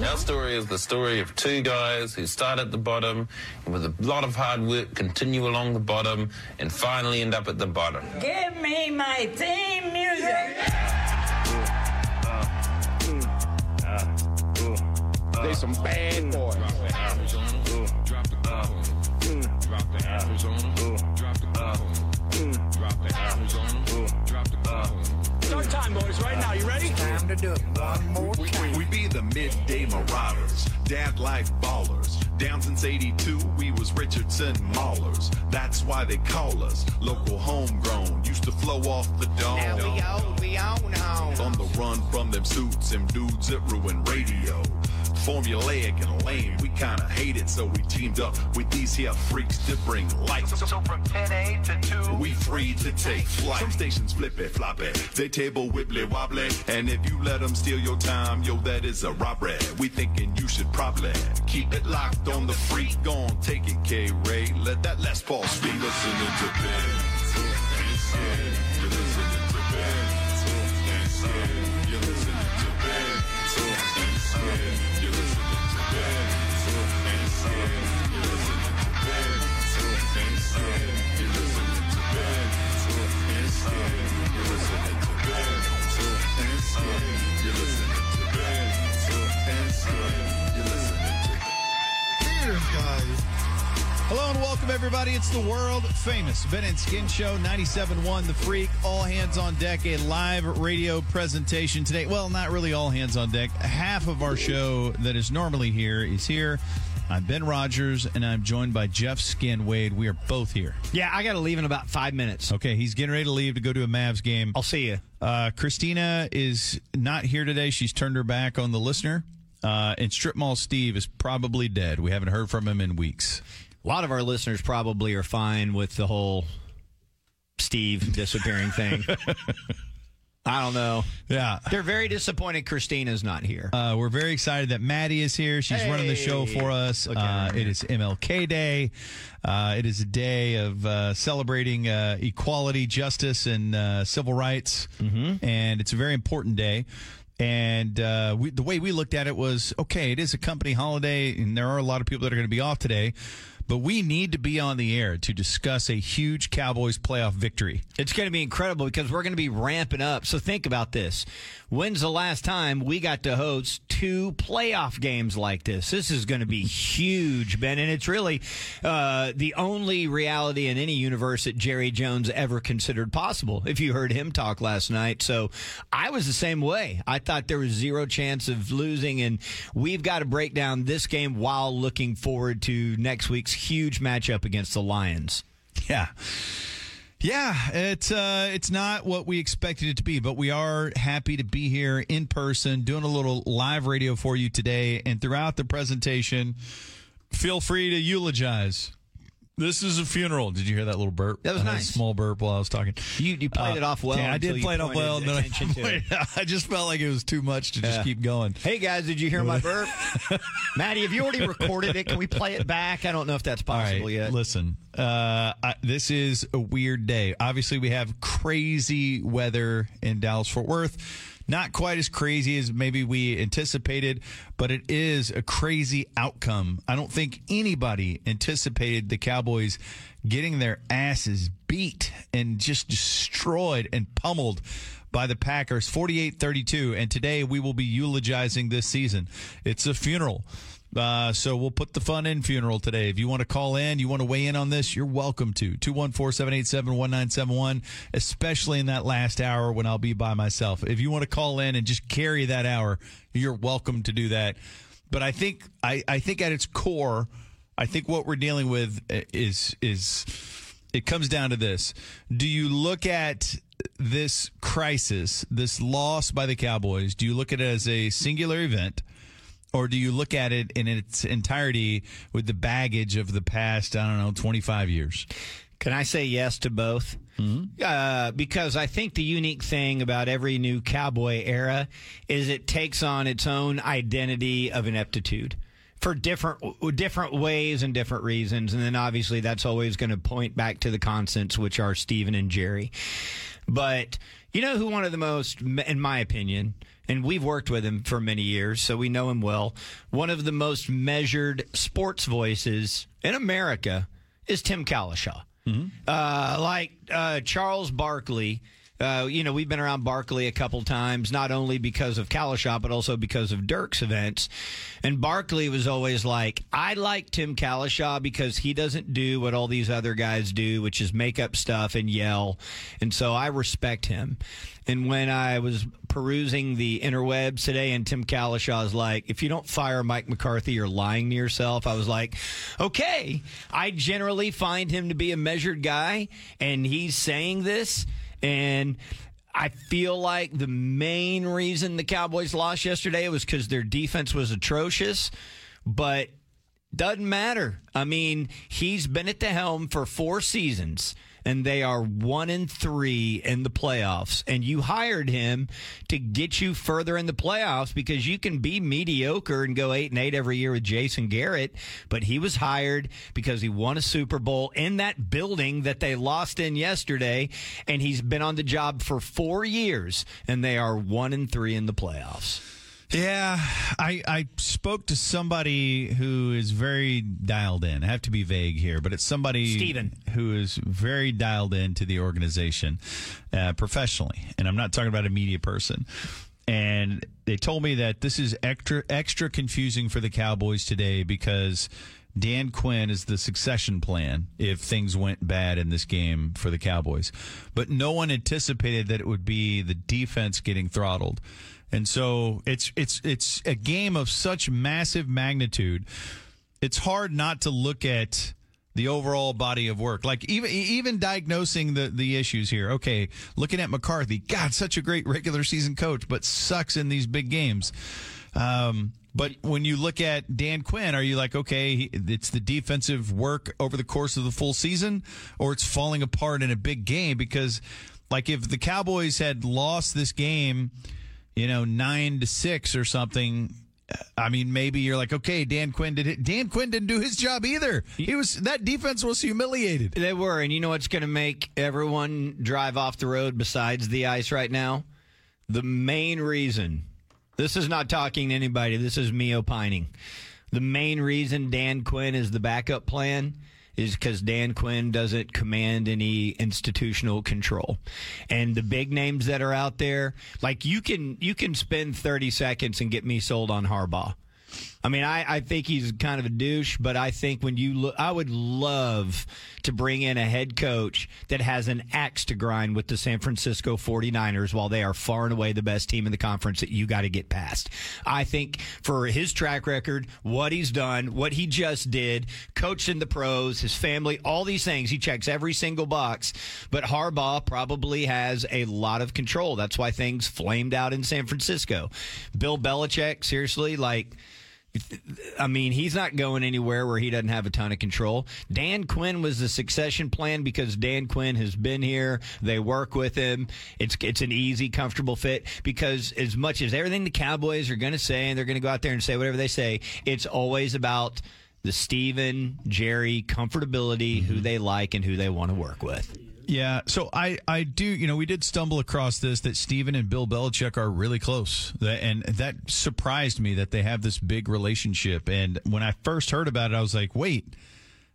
Our story is the story of two guys who start at the bottom and with a lot of hard work continue along the bottom and finally end up at the bottom. Give me my team music. They some bad boys. Start time, boys, right now. You ready? Time to do it one more time. We be the midday marauders, dad life ballers. Down since 82, we was Richardson Maulers. That's why they call us local homegrown. Used to flow off the dome. Now we own, we own home. On the run from them suits, them dudes that ruin radio. Formulaic and lame, we kinda hate it, so we teamed up with these here freaks to bring light. So, so from 10 a to 2. We free to take flight. Some stations flip it, flop it. They table wibbly wobbly. And if you let them steal your time, yo, that is a robbery. We thinking you should probably keep it locked on the freak. Gon' take it, K Ray. Let that Les Paul speak. Listening to Ben. Welcome, everybody. It's the world famous Ben and Skin Show 97.1 The Freak. All hands on deck, a live radio presentation today. Well, not really all hands on deck. Half of our show that is normally here is here. I'm Ben Rogers, and I'm joined by Jeff Skin Wade. We are both here. Yeah, I got to leave in about five minutes. Okay, he's getting ready to leave to go to a Mavs game. I'll see you. Uh, Christina is not here today. She's turned her back on the listener. Uh, and Strip Mall Steve is probably dead. We haven't heard from him in weeks. A lot of our listeners probably are fine with the whole Steve disappearing thing. I don't know. Yeah. They're very disappointed Christina's not here. Uh, we're very excited that Maddie is here. She's running the show for us. Uh, it is MLK Day. Uh, it is a day of uh, celebrating uh, equality, justice, and uh, civil rights. Mm-hmm. And it's a very important day. And uh, we, the way we looked at it was okay, it is a company holiday, and there are a lot of people that are going to be off today. But we need to be on the air to discuss a huge Cowboys playoff victory. It's going to be incredible because we're going to be ramping up. So think about this. When's the last time we got to host two playoff games like this? This is going to be huge, Ben. And it's really uh, the only reality in any universe that Jerry Jones ever considered possible, if you heard him talk last night. So I was the same way. I thought there was zero chance of losing. And we've got to break down this game while looking forward to next week's huge matchup against the Lions. Yeah. Yeah, it's uh, it's not what we expected it to be, but we are happy to be here in person, doing a little live radio for you today. And throughout the presentation, feel free to eulogize. This is a funeral. Did you hear that little burp? That was I had a nice. small burp while I was talking. You you played Uh, it off well. yeah, I did play it off well. and then attention to it. I, I just felt like it was too much to just keep going. Hey guys, did you hear my burp? Maddie, have you already recorded it? Can we play it back? I don't know if that's possible right, yet. listen. Uh, I, this is a weird day. Obviously, we have crazy weather in Dallas Fort Worth. Not quite as crazy as maybe we anticipated, but it is a crazy outcome. I don't think anybody anticipated the Cowboys getting their asses beat and just destroyed and pummeled by the Packers 48 32. And today we will be eulogizing this season. It's a funeral. Uh, so we'll put the fun in funeral today. If you want to call in, you want to weigh in on this, you're welcome to. 214-787-1971, especially in that last hour when I'll be by myself. If you want to call in and just carry that hour, you're welcome to do that. But I think I, I think at its core, I think what we're dealing with is is it comes down to this. Do you look at this crisis, this loss by the Cowboys, do you look at it as a singular event? Or do you look at it in its entirety with the baggage of the past, I don't know, 25 years? Can I say yes to both? Mm-hmm. Uh, because I think the unique thing about every new cowboy era is it takes on its own identity of ineptitude for different different ways and different reasons, and then obviously that's always going to point back to the constants, which are Steven and Jerry. But you know who one of the most, in my opinion, and we've worked with him for many years, so we know him well. One of the most measured sports voices in America is Tim Cowlishaw. Mm-hmm. Uh, like uh, Charles Barkley. Uh, you know, we've been around Barkley a couple times, not only because of Cowlishaw, but also because of Dirk's events. And Barkley was always like, I like Tim Cowlishaw because he doesn't do what all these other guys do, which is make up stuff and yell. And so I respect him. And when I was perusing the interwebs today, and Tim Cowlishaw's like, if you don't fire Mike McCarthy, you're lying to yourself. I was like, okay. I generally find him to be a measured guy, and he's saying this. And I feel like the main reason the Cowboys lost yesterday was because their defense was atrocious, but doesn't matter. I mean, he's been at the helm for four seasons and they are one and three in the playoffs. And you hired him to get you further in the playoffs because you can be mediocre and go eight and eight every year with Jason Garrett. But he was hired because he won a Super Bowl in that building that they lost in yesterday. And he's been on the job for four years, and they are one and three in the playoffs. Yeah, I, I spoke to somebody who is very dialed in. I have to be vague here, but it's somebody Steven. who is very dialed into the organization uh, professionally, and I'm not talking about a media person. And they told me that this is extra extra confusing for the Cowboys today because Dan Quinn is the succession plan if things went bad in this game for the Cowboys. But no one anticipated that it would be the defense getting throttled. And so it's it's it's a game of such massive magnitude. It's hard not to look at the overall body of work. Like even even diagnosing the the issues here. Okay, looking at McCarthy, God, such a great regular season coach, but sucks in these big games. Um, but when you look at Dan Quinn, are you like, okay, it's the defensive work over the course of the full season, or it's falling apart in a big game? Because, like, if the Cowboys had lost this game you know, nine to six or something. I mean, maybe you're like, okay, Dan Quinn did it. Dan Quinn didn't do his job either. He was that defense was humiliated. They were, and you know what's going to make everyone drive off the road besides the ice right now? The main reason. This is not talking to anybody. This is me opining. The main reason Dan Quinn is the backup plan is because Dan Quinn doesn't command any institutional control. And the big names that are out there, like you can you can spend 30 seconds and get me sold on Harbaugh. I mean, I, I think he's kind of a douche, but I think when you look, I would love to bring in a head coach that has an axe to grind with the San Francisco 49ers while they are far and away the best team in the conference that you got to get past. I think for his track record, what he's done, what he just did, coached in the pros, his family, all these things, he checks every single box. But Harbaugh probably has a lot of control. That's why things flamed out in San Francisco. Bill Belichick, seriously, like, I mean, he's not going anywhere where he doesn't have a ton of control. Dan Quinn was the succession plan because Dan Quinn has been here. They work with him. It's it's an easy, comfortable fit because as much as everything the Cowboys are going to say and they're going to go out there and say whatever they say, it's always about the Steven, Jerry comfortability, mm-hmm. who they like and who they want to work with. Yeah, so I, I do, you know, we did stumble across this that Steven and Bill Belichick are really close. And that surprised me that they have this big relationship. And when I first heard about it, I was like, wait,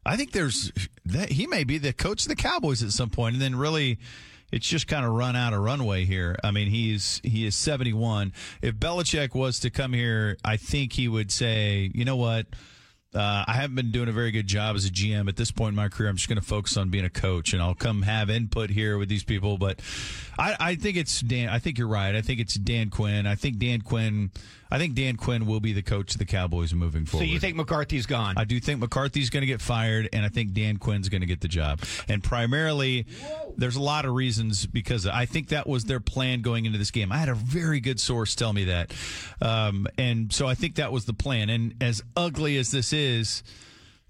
I think there's that he may be the coach of the Cowboys at some point. And then really, it's just kind of run out of runway here. I mean, he's he is 71. If Belichick was to come here, I think he would say, you know what? Uh, I haven't been doing a very good job as a GM at this point in my career. I'm just going to focus on being a coach, and I'll come have input here with these people. But I, I think it's Dan. I think you're right. I think it's Dan Quinn. I think Dan Quinn. I think Dan Quinn will be the coach of the Cowboys moving forward. So you think McCarthy's gone? I do think McCarthy's going to get fired, and I think Dan Quinn's going to get the job. And primarily, there's a lot of reasons because I think that was their plan going into this game. I had a very good source tell me that, um, and so I think that was the plan. And as ugly as this is is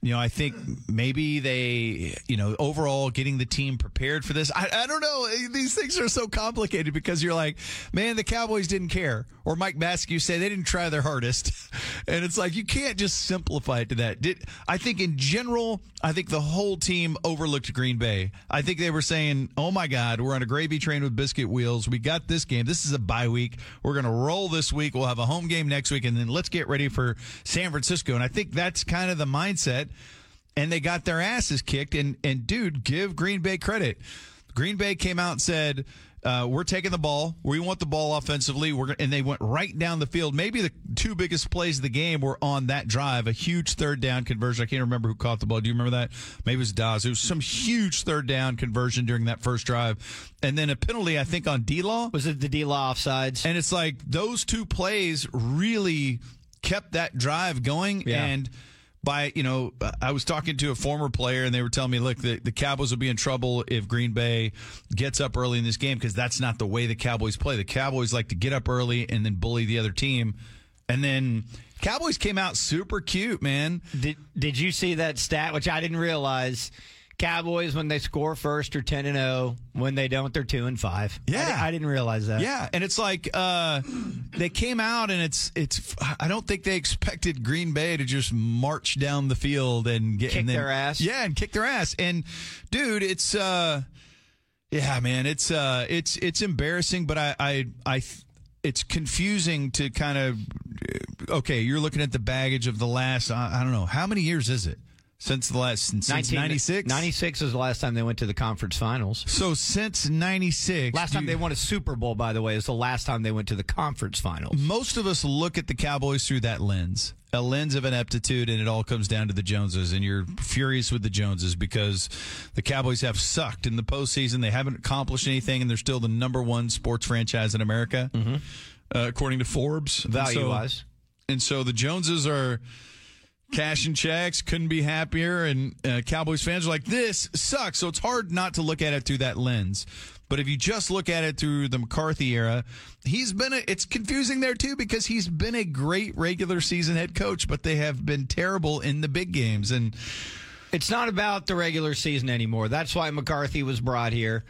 you know, I think maybe they, you know, overall getting the team prepared for this. I, I don't know. These things are so complicated because you're like, man, the Cowboys didn't care. Or Mike Maskew say they didn't try their hardest. And it's like, you can't just simplify it to that. Did I think in general, I think the whole team overlooked Green Bay. I think they were saying, oh my God, we're on a gravy train with biscuit wheels. We got this game. This is a bye week. We're going to roll this week. We'll have a home game next week. And then let's get ready for San Francisco. And I think that's kind of the mindset and they got their asses kicked. And and dude, give Green Bay credit. Green Bay came out and said, uh, "We're taking the ball. We want the ball offensively." We're and they went right down the field. Maybe the two biggest plays of the game were on that drive. A huge third down conversion. I can't remember who caught the ball. Do you remember that? Maybe it was Doubs. It was some huge third down conversion during that first drive, and then a penalty. I think on D Law. Was it the D Law offsides? And it's like those two plays really kept that drive going Yeah. and by you know i was talking to a former player and they were telling me look the, the cowboys will be in trouble if green bay gets up early in this game because that's not the way the cowboys play. The cowboys like to get up early and then bully the other team. And then cowboys came out super cute man. Did Did you see that stat, which I didn't realize? Cowboys when they score first are ten and zero. When they don't, they're two and five. Yeah. di- I didn't realize that. Yeah, and it's like uh, they came out, and it's it's. I don't think they expected Green Bay to just march down the field and get Kick and then- their ass? Yeah, and kick their ass. And dude, it's uh, yeah, man, it's uh, it's it's embarrassing, but I I I. It's confusing to kind of okay. You're looking at the baggage of the last. I, I don't know how many years is it since the last since 96? 96 is the last time they went to the conference finals. So since '96, Last time you- they won a Super Bowl, by the way, is the last time they went to the conference finals. most of us look at the Cowboys through that lens, a lens of ineptitude, and it all comes down to the Joneses. And you're furious with the Joneses because the Cowboys have sucked in the postseason. They haven't accomplished anything, and they're still the number one sports franchise in America, uh, according to Forbes. And so- Value wise. and so the Joneses are cashing checks, couldn't be happier. And uh, Cowboys fans are like, this sucks. So it's hard not to look at it through that lens. But if you just look at it through the McCarthy era, he's been a, it's confusing there too because he's been a great regular season head coach, but they have been terrible in the big games. And It's not about the regular season anymore. That's why McCarthy was brought here,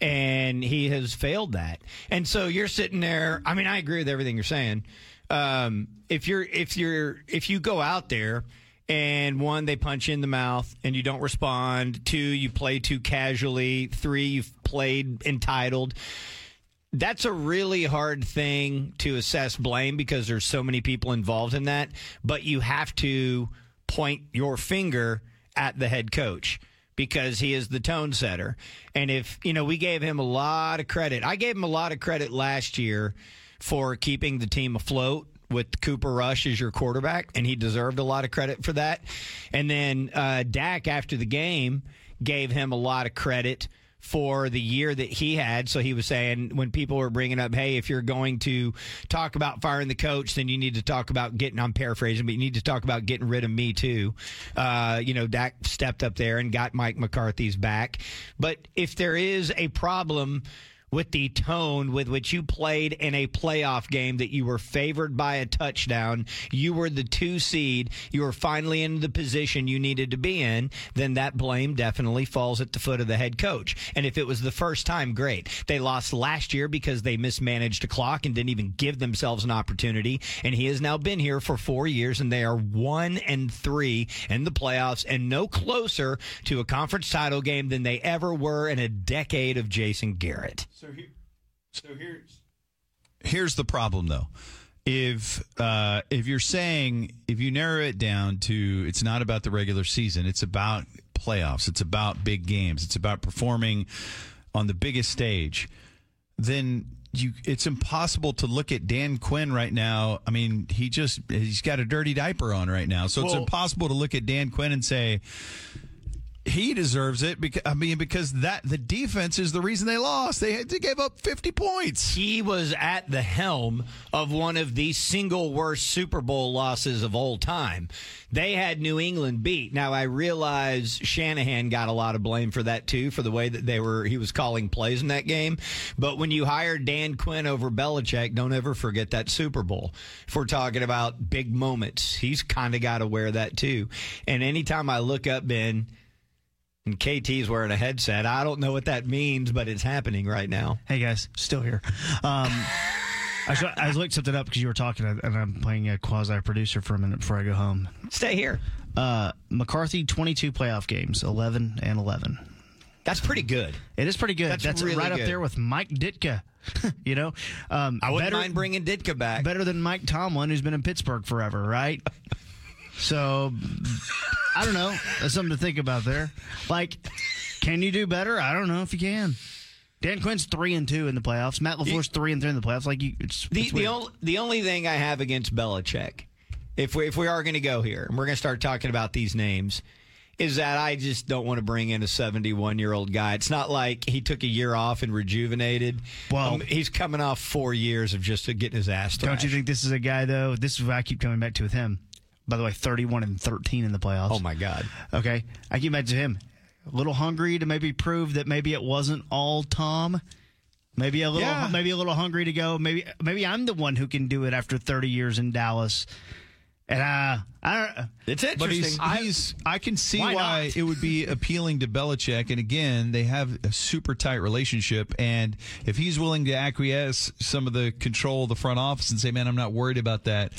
and he has failed that. And so you're sitting there. I mean, I agree with everything you're saying. Um, if you're if you're if you go out there and one they punch you in the mouth and you don't respond, two you play too casually, three you've played entitled that's a really hard thing to assess blame because there's so many people involved in that. But you have to point your finger at the head coach because he is the tone setter. And if, you know, we gave him a lot of credit. I gave him a lot of credit last year for keeping the team afloat with Cooper Rush as your quarterback, and he deserved a lot of credit for that. And then uh, Dak, after the game, gave him a lot of credit for the year that he had. So he was saying when people were bringing up, hey, if you're going to talk about firing the coach, then you need to talk about getting, I'm paraphrasing, but you need to talk about getting rid of me too. Uh, you know, Dak stepped up there and got Mike McCarthy's back. But if there is a problem, with the tone with which you played in a playoff game that you were favored by a touchdown, you were the two seed, you were finally in the position you needed to be in, then that blame definitely falls at the foot of the head coach. And if it was the first time, great. They lost last year because they mismanaged a clock and didn't even give themselves an opportunity. And he has now been here for four years and they are one and three in the playoffs and no closer to a conference title game than they ever were in a decade of Jason Garrett. So here, so here's here's the problem though. If uh, if you're saying if you narrow it down to it's not about the regular season, it's about playoffs, it's about big games, it's about performing on the biggest stage, then you it's impossible to look at Dan Quinn right now. I mean, he just he's got a dirty diaper on right now. So it's impossible to look at Dan Quinn and say he deserves it because I mean because that the defense is the reason they lost. They had, they gave up 50 points. He was at the helm of one of the single worst Super Bowl losses of all time. They had New England beat. Now I realize Shanahan got a lot of blame for that too, for the way that they were he was calling plays in that game. But when you hire Dan Quinn over Belichick, don't ever forget that Super Bowl. If we're talking about big moments, he's kind of got to wear that too. And anytime I look up Ben and KT's wearing a headset, I don't know what that means, but it's happening right now. Hey guys, still here. Um, I, was, I was looking something up because you were talking, and I'm playing a quasi producer for a minute before I go home. Stay here. Uh, McCarthy, 22 playoff games, 11 and 11. That's pretty good. It is pretty good. That's That's, really right up there with Mike Ditka. you know, um, I wouldn't better- mind bringing Ditka back. better than Mike Tomlin, who's been in Pittsburgh forever, right? so, I don't know. That's something to think about there. Like, can you do better? I don't know if you can. Dan Quinn's three and two in the playoffs. Matt LaFleur's three and three in the playoffs. Like, you, it's, The it's the the only thing I have against Belichick, if we if we are going to go here and we're going to start talking about these names, is that I just don't want to bring in a 71 year old guy. It's not like he took a year off and rejuvenated. Well- Um, he's coming off four years of just getting his ass. Don't you think this is a guy though? This is what I keep coming back to with him. By the way, thirty-one and thirteen in the playoffs. Oh my God! Okay, I keep imagine him. A little hungry to maybe prove that maybe it wasn't all Tom. Maybe a little, Yeah. maybe a little hungry to go. Maybe, maybe I'm the one who can do it after thirty years in Dallas. And uh, I don't. It's But he's, interesting. he's I can see Why why, it would be appealing to Belichick. And again, they have a super tight relationship. And if he's willing to acquiesce some of the control of the front office and say, "Man, I'm not worried about that."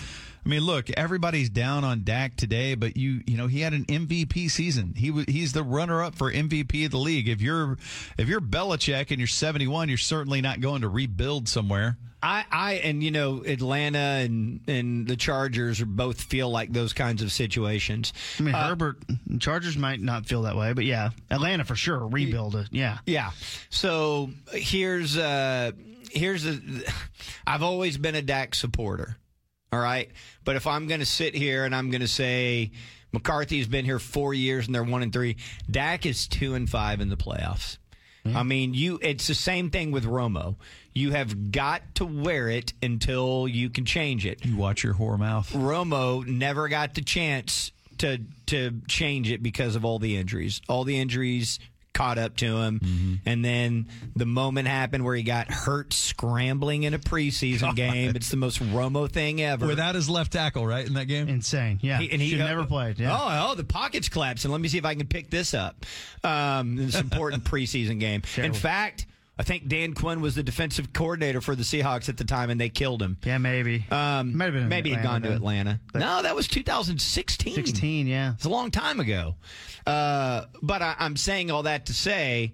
I mean, look, everybody's down on Dak today, but you you know he had an MVP season. He was he's the runner up for MVP of the league. If you're if you're Belichick and you're 71, you're certainly not going to rebuild somewhere. I, I and you know Atlanta and and the Chargers are both feel like those kinds of situations. I mean, Uh, Herbert, Chargers might not feel that way, but yeah, Atlanta for sure rebuild it. Yeah, Yeah. So here's uh here's a I've always been a Dak supporter. All right. But if I'm going to sit here and I'm going to say McCarthy's been here 4 years and they're 1 and 3, Dak is 2 and 5 in the playoffs. Hmm? I mean, you it's the same thing with Romo. You have got to wear it until you can change it. You watch your whore mouth. Romo never got the chance to to change it because of all the injuries. All the injuries caught up to him, Mm-hmm. and then the moment happened where he got hurt scrambling in a preseason game. It's the most Romo thing ever. Without his left tackle, right in that game. insane. Yeah, He- and he should never played. Yeah. Oh, oh, the pocket's collapsing. Let me see if I can pick this up. Um, this important preseason game. In fact, I think Dan Quinn was the defensive coordinator for the Seahawks at the time, and they killed him. yeah, maybe. Um, Might have been maybe he'd gone to. Atlanta. No, that was 2016. 16, yeah. It's a long time ago. Uh, but I, I'm saying all that to say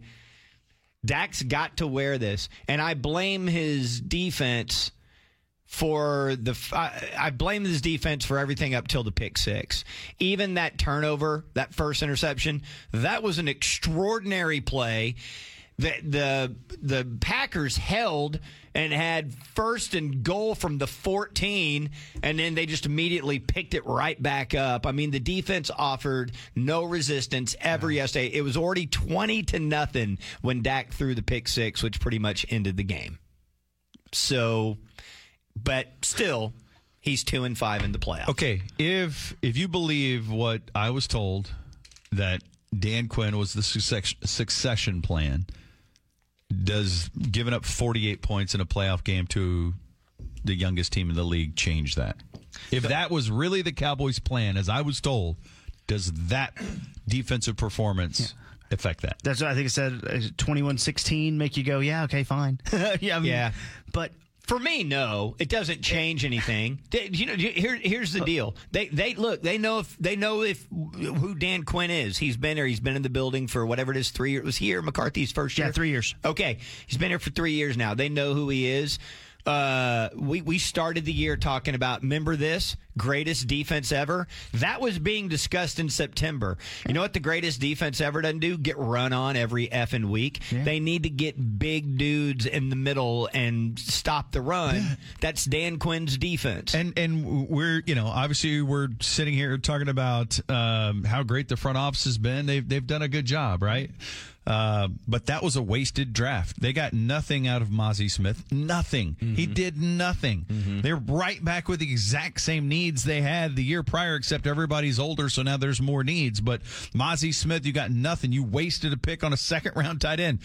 Dak's got to wear this. And I blame his defense for the. I, I blame his defense for everything up till the pick six. Even that turnover, that first interception, that was an extraordinary play. The the the Packers held and had first and goal from the 14 and then they just immediately picked it right back up. I mean the defense offered no resistance ever yesterday. It was already 20 to nothing when Dak threw the pick 6 which pretty much ended the game. So but still he's 2 and 5 in the playoffs. Okay, if if you believe what I was told that Dan Quinn was the succession plan, does giving up 48 points in a playoff game to the youngest team in the league change that? If that was really the Cowboys' plan, as I was told, does that defensive performance affect that? That's what I think it said. Uh, twenty-one sixteen make you go, yeah, okay, fine. yeah, I mean, Yeah. But For me, no, it doesn't change anything. You know, here, here's the uh, deal. They, they look. They know if they know if who Dan Quinn is. He's been there. He's been in the building for whatever it is. Three years. Was here McCarthy's first year. Yeah, three years. Okay, he's been here for three years now. They know who he is. Uh, we we started the year talking about remember this greatest defense ever. That was being discussed in September. You know what the greatest defense ever doesn't do? Get run on every effing week. They need to get big dudes in the middle and stop the run. That's Dan Quinn's defense. And and we're you know obviously we're sitting here talking about um, how great the front office has been. They've they've done a good job, right? Uh, but that was a wasted draft. They got nothing out of Mazi Smith. Nothing. He did nothing. They're right back with the exact same needs they had the year prior, except everybody's older, so now there's more needs. But Mazi Smith, you got nothing. You wasted a pick on a second round tight end.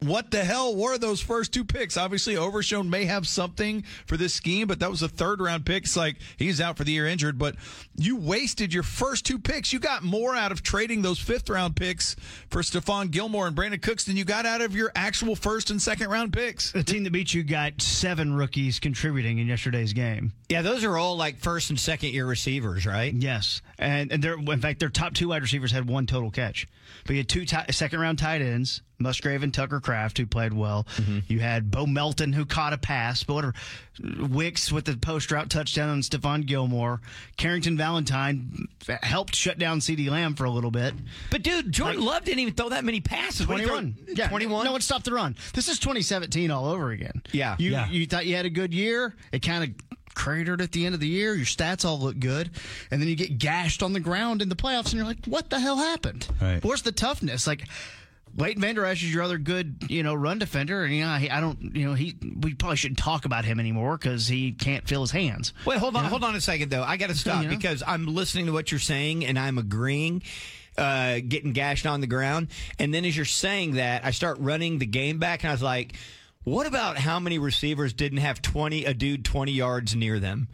What the hell were those first two picks? Obviously, Overshown may have something for this scheme, but that was a third round pick. It's like he's out for the year injured, but you wasted your first two picks. You got more out of trading those fifth round picks for Stephon Gilmore and Brandin Cooks than you got out of your actual first and second round picks. The team that beat you got seven rookies contributing in yesterday's game. yeah, those are all like first and second year receivers, right? Yes, and and their in fact their top two wide receivers had one total catch, but you had two ti- second round tight ends, Musgrave and Tucker Kraft, who played well. Mm-hmm. You had Bo Melton who caught a pass, but whatever. Wicks with the post route touchdown on Stephon Gilmore. Carrington Valentine helped shut down CeeDee Lamb for a little bit. But dude, Jordan Love didn't even throw that many passes. What did he throw? 21. Yeah, 21? No one stopped the run. This is 2017 all over again. Yeah. You Yeah. you thought you had a good year. It kind of cratered at the end of the year. Your stats all look good, and then you get gashed on the ground in the playoffs, and you're like, "What the hell happened? Right. Where's the toughness?" Like. Leighton Vander Esch is your other good, you know, run defender, and yeah, he, I don't, you know, he. We probably shouldn't talk about him anymore because he can't feel his hands. Wait, hold on, hold on a second though. I got to stop You know? because I'm listening to what you're saying and I'm agreeing. Uh, getting gashed on the ground, and then as you're saying that, I start running the game back, and I was like, "What about how many receivers didn't have 20 a dude 20 yards near them?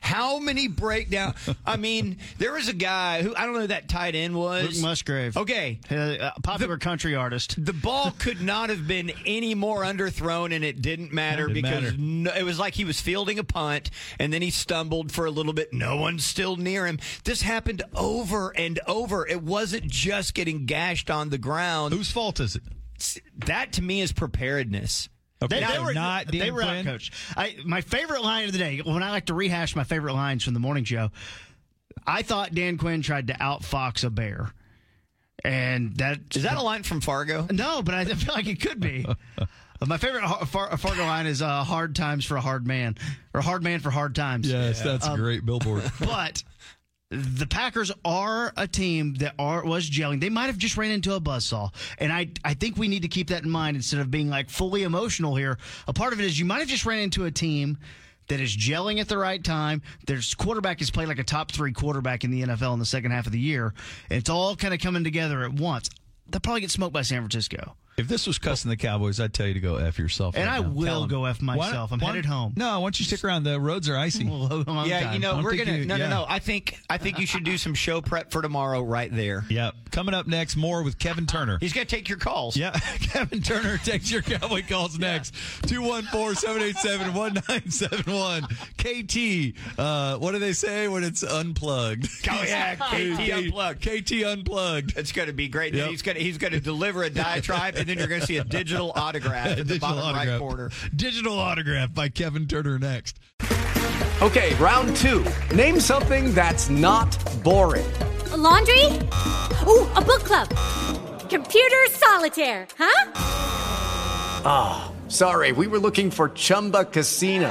How many breakdown? I mean, there was a guy who I don't know who that tight end was. Luke Musgrave. Okay, Uh, a popular country artist. the ball could not have been any more underthrown, and it didn't matter Didn't because matter. No, it was like he was fielding a punt, and then he stumbled for a little bit. No one's still near him. This happened over and over. It wasn't just getting gashed on the ground. Whose fault is it? That to me is preparedness. Okay, They, they so were not They were Quinn? outcoached. I my favorite line of the day when I like to rehash my favorite lines from the morning show. I thought Dan Quinn tried to outfox a bear, and that Is that a line from Fargo? no, but I feel like it could be. my favorite Far- Fargo line is uh, "hard times for a hard man" or "hard man for hard times." Yes, that's a great billboard. but the Packers are a team that are was gelling. They might have just ran into a buzzsaw, and I I think we need to keep that in mind instead of being like fully emotional here. A part of it is you might have just ran into a team that is gelling at the right time. Their quarterback has played like a top three quarterback in the NFL in the second half of the year. It's all kind of coming together at once. They'll probably get smoked by San Francisco. If this was cussing the Cowboys, I'd tell you to go f yourself. And right I now. will go F myself. I'm Why- headed home. No, why don't you stick around? The roads are icy. Yeah, you know, we're gonna you- no, yeah. no, no. I think I think you should do some show prep for tomorrow right there. Yep. Coming up next, more with Kevin Turner. He's gonna take your calls. Yeah, Kevin Turner takes your cowboy calls next. 214-787-1971. KT, uh, what do they say when it's unplugged? Oh yeah, KT unplugged. KT unplugged. It's going to be great. Yep. He's going to he's going to deliver a diatribe, and then you're going to see a digital autograph in the Digital bottom right autograph. corner. Digital autograph by Kevin Turner next. Okay, round two. Name something that's not boring. A laundry? Ooh, a book club. Computer solitaire, huh? Ah, sorry, we were looking for Chumba Casino.